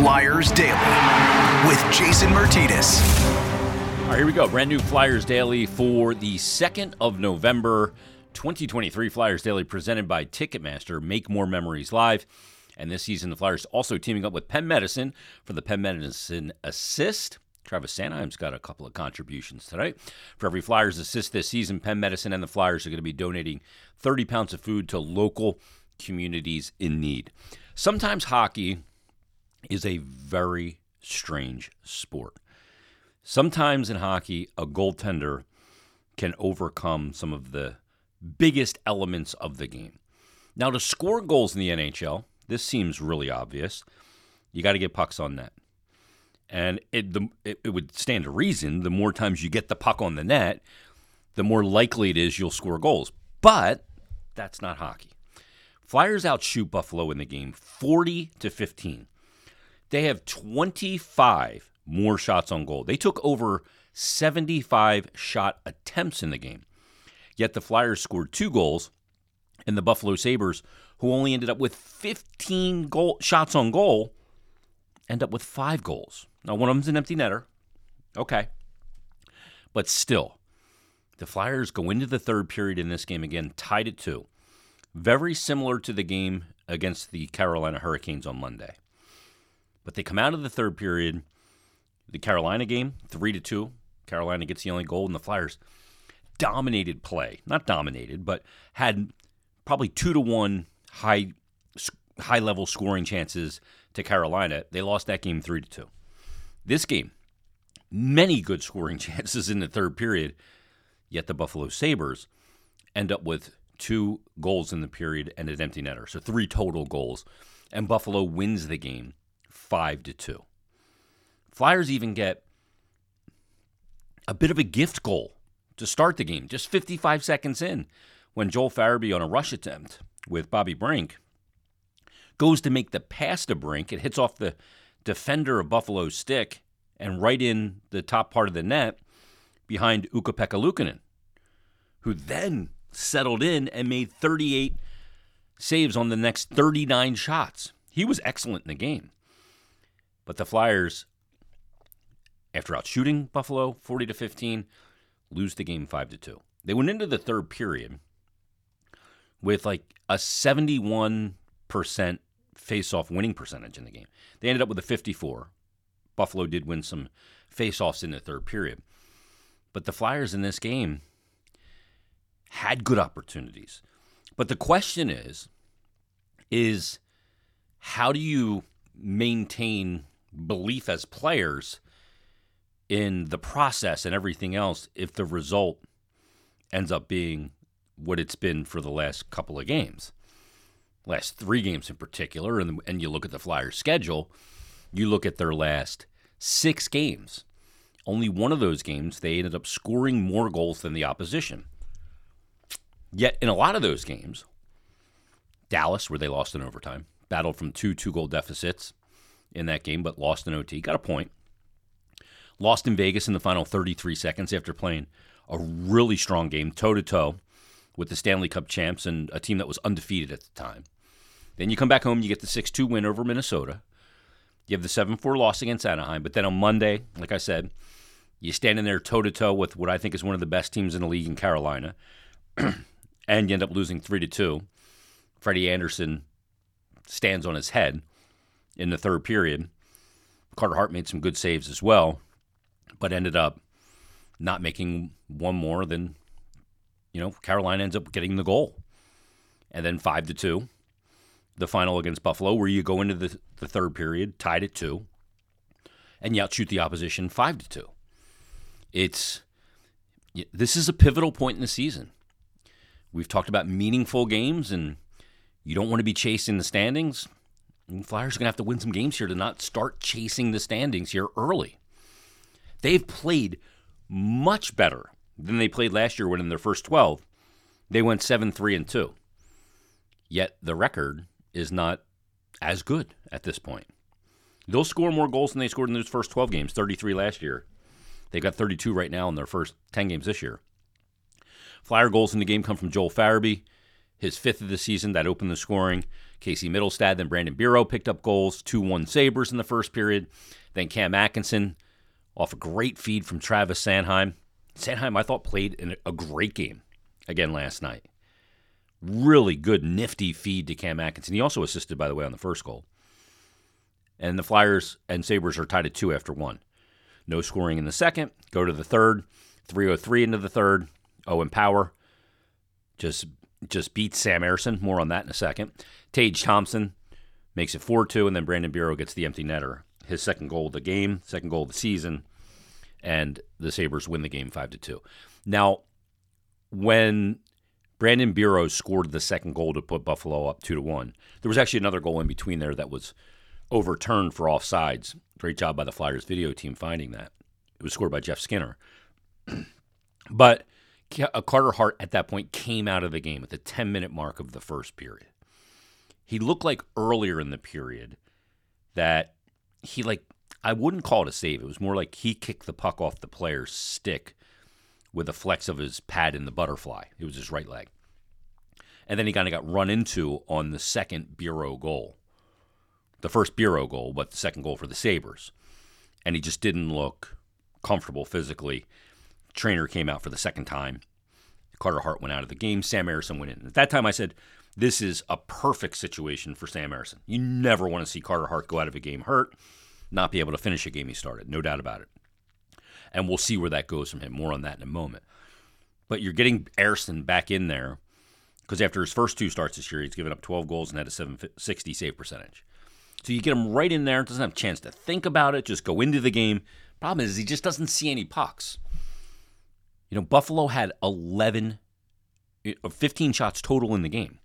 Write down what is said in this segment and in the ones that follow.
Flyers Daily with Jason Myrtetus. All right, here we go. Brand new Flyers Daily for the 2nd of November, 2023. Flyers Daily presented by Ticketmaster. Make more memories live. And this season, the Flyers also teaming up with Penn Medicine for the Penn Medicine Assist. Travis Sanheim's got a couple of contributions tonight. For every Flyers assist this season, Penn Medicine and the Flyers are going to be donating 30 pounds of food to local communities in need. Sometimes hockey is a very strange sport. Sometimes in hockey, a goaltender can overcome some of the biggest elements of the game. Now, to score goals in the NHL, this seems really obvious. You got to get pucks on net and it, the, it, it would stand to reason the more times you get the puck on the net, the more likely it is you'll score goals. But that's not hockey. Flyers outshoot Buffalo in the game 40 to 15. They have 25 more shots on goal. They took over 75 shot attempts in the game. Yet the Flyers scored two goals, and the Buffalo Sabres, who only ended up with 15 goal shots on goal, end up with five goals. Now, one of them's an empty netter. Okay. But still, the Flyers go into the third period in this game again, tied at two. Very similar to the game against the Carolina Hurricanes on Monday. But they come out of the third period, the Carolina game, three to two. Carolina gets the only goal, and the Flyers dominated play. Not dominated, but had probably two to one high high level scoring chances to Carolina. They lost that game three to two. This game, many good scoring chances in the third period, yet the Buffalo Sabres end up with two goals in the period and an empty netter. So three total goals. And Buffalo wins the game five to two. Flyers even get a bit of a gift goal to start the game, just 55 seconds in, when Joel Farabee on a rush attempt with Bobby Brink goes to make the pass to Brink. It hits off the defender of Buffalo's stick and right in the top part of the net behind Ukko-Pekka who then settled in and made 38 saves on the next 39 shots. He was excellent in the game. But the Flyers, after out shooting Buffalo 40 to 15, lose the game 5 to 2. They went into the third period with like a 71% face-off winning percentage in the game. They ended up with a 54. Buffalo did win some face-offs in the third period. But the Flyers in this game had good opportunities. But the question is is how do you maintain belief as players in the process and everything else if the result ends up being what it's been for the last couple of games? last three games in particular, and, and you look at the Flyers' schedule, you look at their last six games. Only one of those games, they ended up scoring more goals than the opposition. Yet, in a lot of those games, Dallas, where they lost in overtime, battled from two two goal deficits in that game, but lost in OT, got a point. Lost in Vegas in the final 33 seconds after playing a really strong game, toe to toe, with the Stanley Cup champs and a team that was undefeated at the time. Then you come back home, you get the 6 2 win over Minnesota. You have the 7 4 loss against Anaheim. But then on Monday, like I said, you stand in there toe to toe with what I think is one of the best teams in the league in Carolina. and you end up losing 3 to 2. Freddie Andersen stands on his head in the third period. Carter Hart made some good saves as well, but ended up not making one more than you know, Carolina ends up getting the goal. And then 5 to 2, the final against Buffalo, where you go into the, the third period tied at 2, and you outshoot the opposition 5 to 2. It's this is a pivotal point in the season. We've talked about meaningful games, and you don't want to be chasing the standings. And Flyers are going to have to win some games here to not start chasing the standings here early. They've played much better than they played last year when in their first 12 they went 7-3 and 2. Yet the record is not as good at this point. They'll score more goals than they scored in those first 12 games, 33 last year. They've got 32 right now in their first 10 games this year. Flyer goals in the game come from Joel Farabee. His fifth of the season that opened the scoring. Casey Mittelstadt, then Brandon Biro picked up goals, 2 1 Sabres in the first period. Then Cam Atkinson off a great feed from Travis Sanheim. Sanheim, I thought, played a great game again last night. Really good, nifty feed to Cam Atkinson. He also assisted, by the way, on the first goal. And the Flyers and Sabres are tied at two after one. No scoring in the second. Go to the third. 303 into the third. Owen Power just just beats Sam Ersson. More on that in a second. Tage Thompson makes it 4 2, and then Brandon Biro gets the empty netter. His second goal of the game, second goal of the season, and the Sabres win the game 5 to 2. Now, when Brandon Biro scored the second goal to put Buffalo up 2 to 1, there was actually another goal in between there that was overturned for offsides. Great job by the Flyers video team finding that. It was scored by Jeff Skinner. but Uh, Carter Hart at that point came out of the game at the 10 minute mark of the first period. He looked like earlier in the period that he like I wouldn't call it a save. It was more like he kicked the puck off the player's stick with a flex of his pad in the butterfly. It was his right leg. And then he kind of got run into on the second Biro goal. The first Biro goal, but the second goal for the Sabres. And he just didn't look comfortable physically. Trainer came out for the second time. Carter Hart went out of the game. Sam Ersson went in. At that time, I said, this is a perfect situation for Sam Ersson. You never want to see Carter Hart go out of a game hurt, not be able to finish a game he started. No doubt about it. And we'll see where that goes from him. More on that in a moment. But you're getting Ersson back in there because after his first two starts this year, he's given up 12 goals and had a 760 save percentage. So you get him right in there, doesn't have a chance to think about it, just go into the game. Problem is, he just doesn't see any pucks. You know, Buffalo had 11, uh, 15 shots total in the game.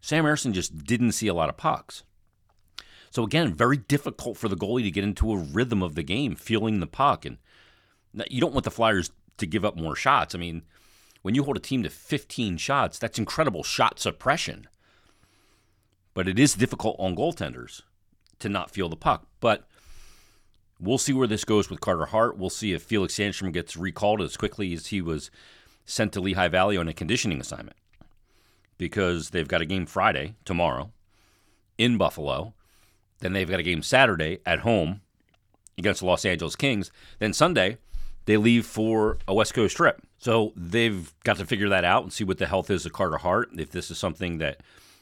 Sam Ersson just didn't see a lot of pucks. So again, very difficult for the goalie to get into a rhythm of the game, feeling the puck. And you don't want the Flyers to give up more shots. I mean, when you hold a team to 15 shots, that's incredible shot suppression. But it is difficult on goaltenders to not feel the puck. But We'll see where this goes with Carter Hart. We'll see if Felix Sandstrom gets recalled as quickly as he was sent to Lehigh Valley on a conditioning assignment because they've got a game Friday, tomorrow, in Buffalo. Then they've got a game Saturday at home against the Los Angeles Kings. Then Sunday, they leave for a West Coast trip. So they've got to figure that out and see what the health is of Carter Hart. If this is something that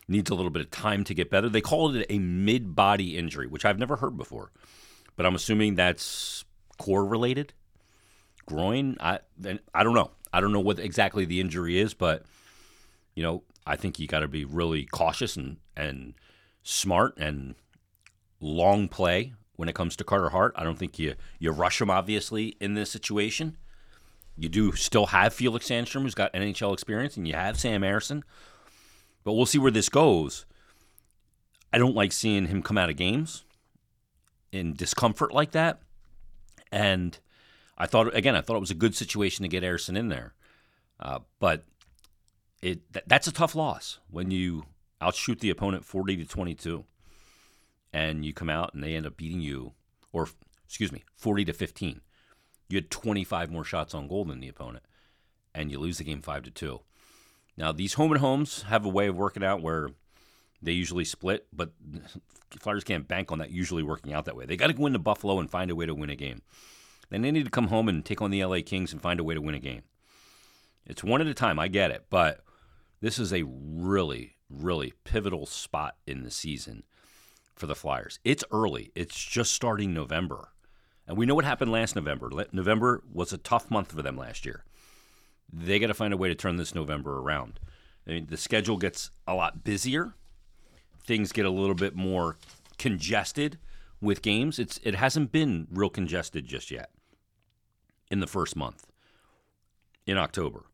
needs a little bit of time to get better, they call it a mid body injury, which I've never heard before but I'm assuming that's core related. Groin, I I don't know. I don't know what exactly the injury is, but you know, I think you got to be really cautious and and smart and long play when it comes to Carter Hart. I don't think you you rush him obviously in this situation. You do still have Felix Sandstrom, who's got NHL experience, and you have Sam Ersson. But we'll see where this goes. I don't like seeing him come out of games in discomfort like that. And I thought again, I thought it was a good situation to get Ersson in there, uh, but it th- that's a tough loss when you outshoot the opponent forty to twenty two, and you come out and they end up beating you, or excuse me, forty to fifteen. You had twenty five more shots on goal than the opponent, and you lose the game five to two. Now these home and homes have a way of working out where they usually split, but Flyers can't bank on that usually working out that way. They got to go into Buffalo and find a way to win a game. Then they need to come home and take on the LA Kings and find a way to win a game. It's one at a time, I get it, but this is a really, really pivotal spot in the season for the Flyers. It's early, it's just starting November. And we know what happened last November. November was a tough month for them last year. They got to find a way to turn this November around. I mean, the schedule gets a lot busier things get a little bit more congested with games. It's it hasn't been real congested just yet in the first month in October.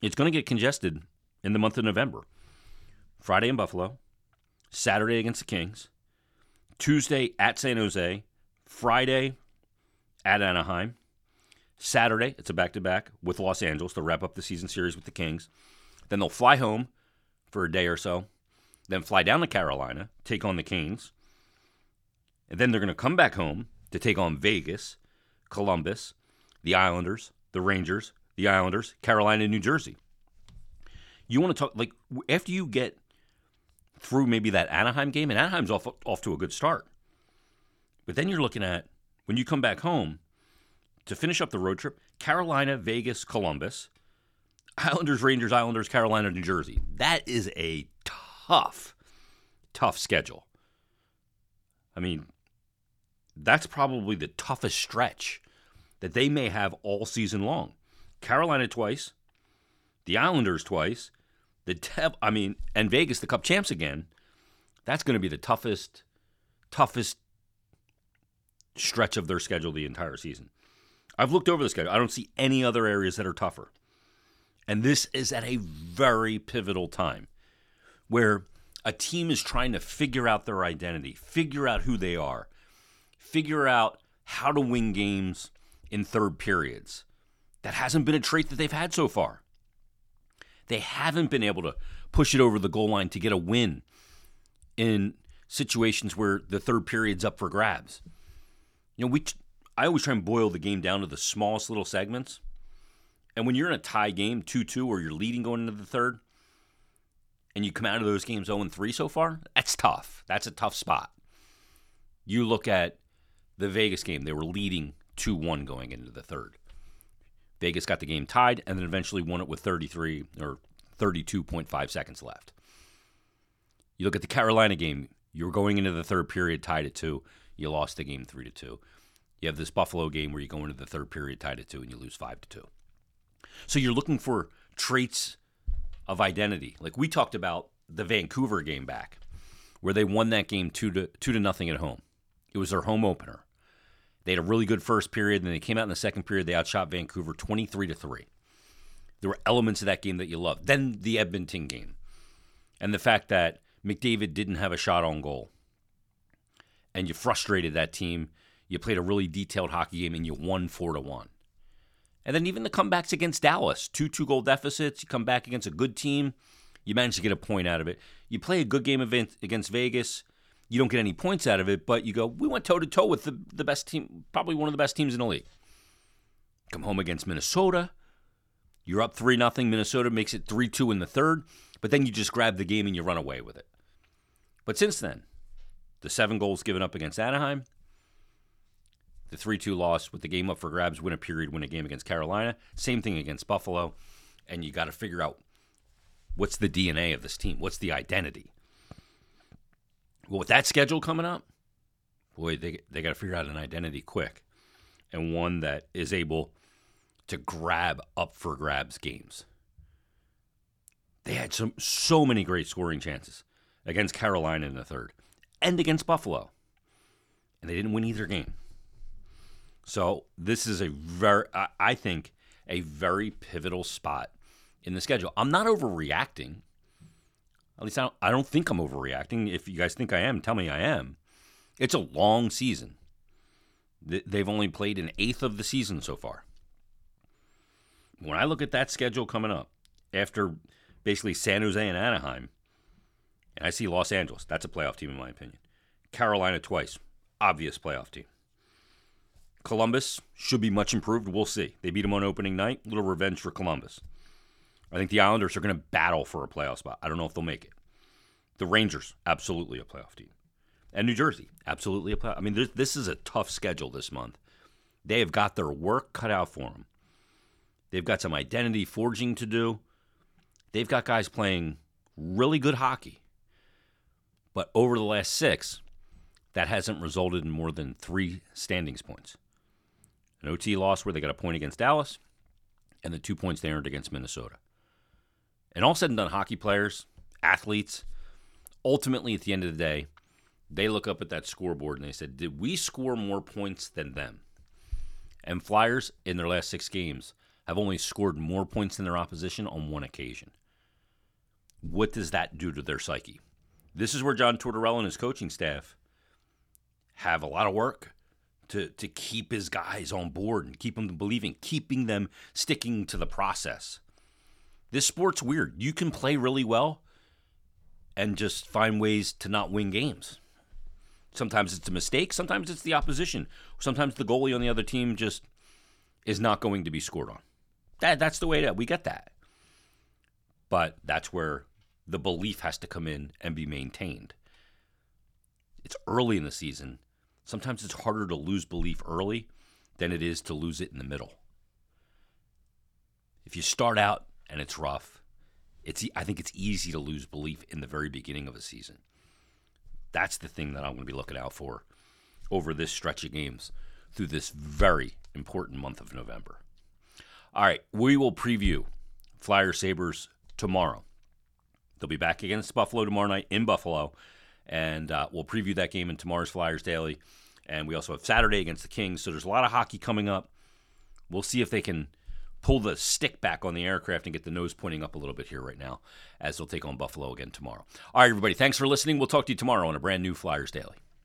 It's going to get congested in the month of November. Friday in Buffalo, Saturday against the Kings, Tuesday at San Jose, Friday at Anaheim, Saturday it's a back-to-back with Los Angeles to wrap up the season series with the Kings. Then they'll fly home for a day or so then fly down to Carolina, take on the Canes. And then they're going to come back home to take on Vegas, Columbus, the Islanders, the Rangers, the Islanders, Carolina, New Jersey. You want to talk like after you get through maybe that Anaheim game, and Anaheim's off off to a good start. But then you're looking at when you come back home to finish up the road trip, Carolina, Vegas, Columbus, Islanders, Rangers, Islanders, Carolina, New Jersey. That is a tough, tough tough schedule. I mean, that's probably the toughest stretch that they may have all season long. Carolina twice, the Islanders twice, the Dev, I mean, and Vegas, the Cup champs again. That's going to be the toughest, toughest stretch of their schedule the entire season. I've looked over the schedule. I don't see any other areas that are tougher. And this is at a very pivotal time where a team is trying to figure out their identity, figure out who they are, figure out how to win games in third periods. That hasn't been a trait that they've had so far. They haven't been able to push it over the goal line to get a win in situations where the third period's up for grabs. You know, we I always try and boil the game down to the smallest little segments. And when you're in a tie game, 2 2, or you're leading going into the third, and you come out of those games 0 3 so far, that's tough. That's a tough spot. You look at the Vegas game, they were leading 2 1 going into the third. Vegas got the game tied and then eventually won it with 33 or 32.5 seconds left. You look at the Carolina game, you were going into the third period tied at 2, you lost the game 3 to 2. You have this Buffalo game where you go into the third period tied at 2 and you lose 5 to 2. So you're looking for traits of identity. Like we talked about the Vancouver game back where they won that game 2 to 2 to nothing at home. It was their home opener. They had a really good first period, then they came out in the second period. They outshot Vancouver 23 to 3. There were elements of that game that you loved. Then the Edmonton game. And the fact that McDavid didn't have a shot on goal. And you frustrated that team. You played a really detailed hockey game and you won 4 to 1. And then even the comebacks against Dallas, two two goal deficits, you come back against a good team, you manage to get a point out of it. You play a good game against Vegas, you don't get any points out of it, but you go, we went toe to toe with the, the best team, probably one of the best teams in the league. Come home against Minnesota. You're up 3 0. Minnesota makes it 3 2 in the third, but then you just grab the game and you run away with it. But since then, the seven goals given up against Anaheim, the 3 2 loss with the game up for grabs, win a period, win a game against Carolina, same thing against Buffalo. And you got to figure out what's the DNA of this team? What's the identity? Well, with that schedule coming up, boy, they they got to figure out an identity quick, and one that is able to grab up for grabs games. They had some so many great scoring chances against Carolina in the third, and against Buffalo, and they didn't win either game. So this is a very, I think, a very pivotal spot in the schedule. I'm not overreacting. At least I don't, I don't think I'm overreacting. If you guys think I am, tell me I am. It's a long season. They've only played an eighth of the season so far. When I look at that schedule coming up, after basically San Jose and Anaheim, and I see Los Angeles, that's a playoff team in my opinion. Carolina twice, obvious playoff team. Columbus should be much improved. We'll see. They beat them on opening night. Little revenge for Columbus. I think the Islanders are going to battle for a playoff spot. I don't know if they'll make it. The Rangers, absolutely a playoff team. And New Jersey, absolutely a playoff. I mean, this is a tough schedule this month. They have got their work cut out for them. They've got some identity forging to do. They've got guys playing really good hockey. But over the last six, that hasn't resulted in more than three standings points. An OT loss where they got a point against Dallas, and the two points they earned against Minnesota. And all said and done, hockey players, athletes, ultimately at the end of the day, they look up at that scoreboard and they said, Did we score more points than them? And Flyers, in their last six games, have only scored more points than their opposition on one occasion. What does that do to their psyche? This is where John Tortorella and his coaching staff have a lot of work to, to keep his guys on board and keep them believing, keeping them sticking to the process. This sport's weird. You can play really well and just find ways to not win games. Sometimes it's a mistake, sometimes it's the opposition. Sometimes the goalie on the other team just is not going to be scored on. That that's the way that we get that. but that's where the belief has to come in and be maintained. It's early in the season. Sometimes it's harder to lose belief early than it is to lose it in the middle. If you start out and it's rough, it's I think it's easy to lose belief in the very beginning of a season. That's the thing that I'm going to be looking out for over this stretch of games through this very important month of November. All right, we will preview Flyer Sabres tomorrow. They'll be back against Buffalo tomorrow night in Buffalo, and uh, we'll preview that game in tomorrow's Flyers Daily. And we also have Saturday against the Kings, so there's a lot of hockey coming up. We'll see if they can pull the stick back on the aircraft and get the nose pointing up a little bit here right now as they'll take on Buffalo again tomorrow. All right, everybody, thanks for listening. We'll talk to you tomorrow on a brand new Flyers Daily.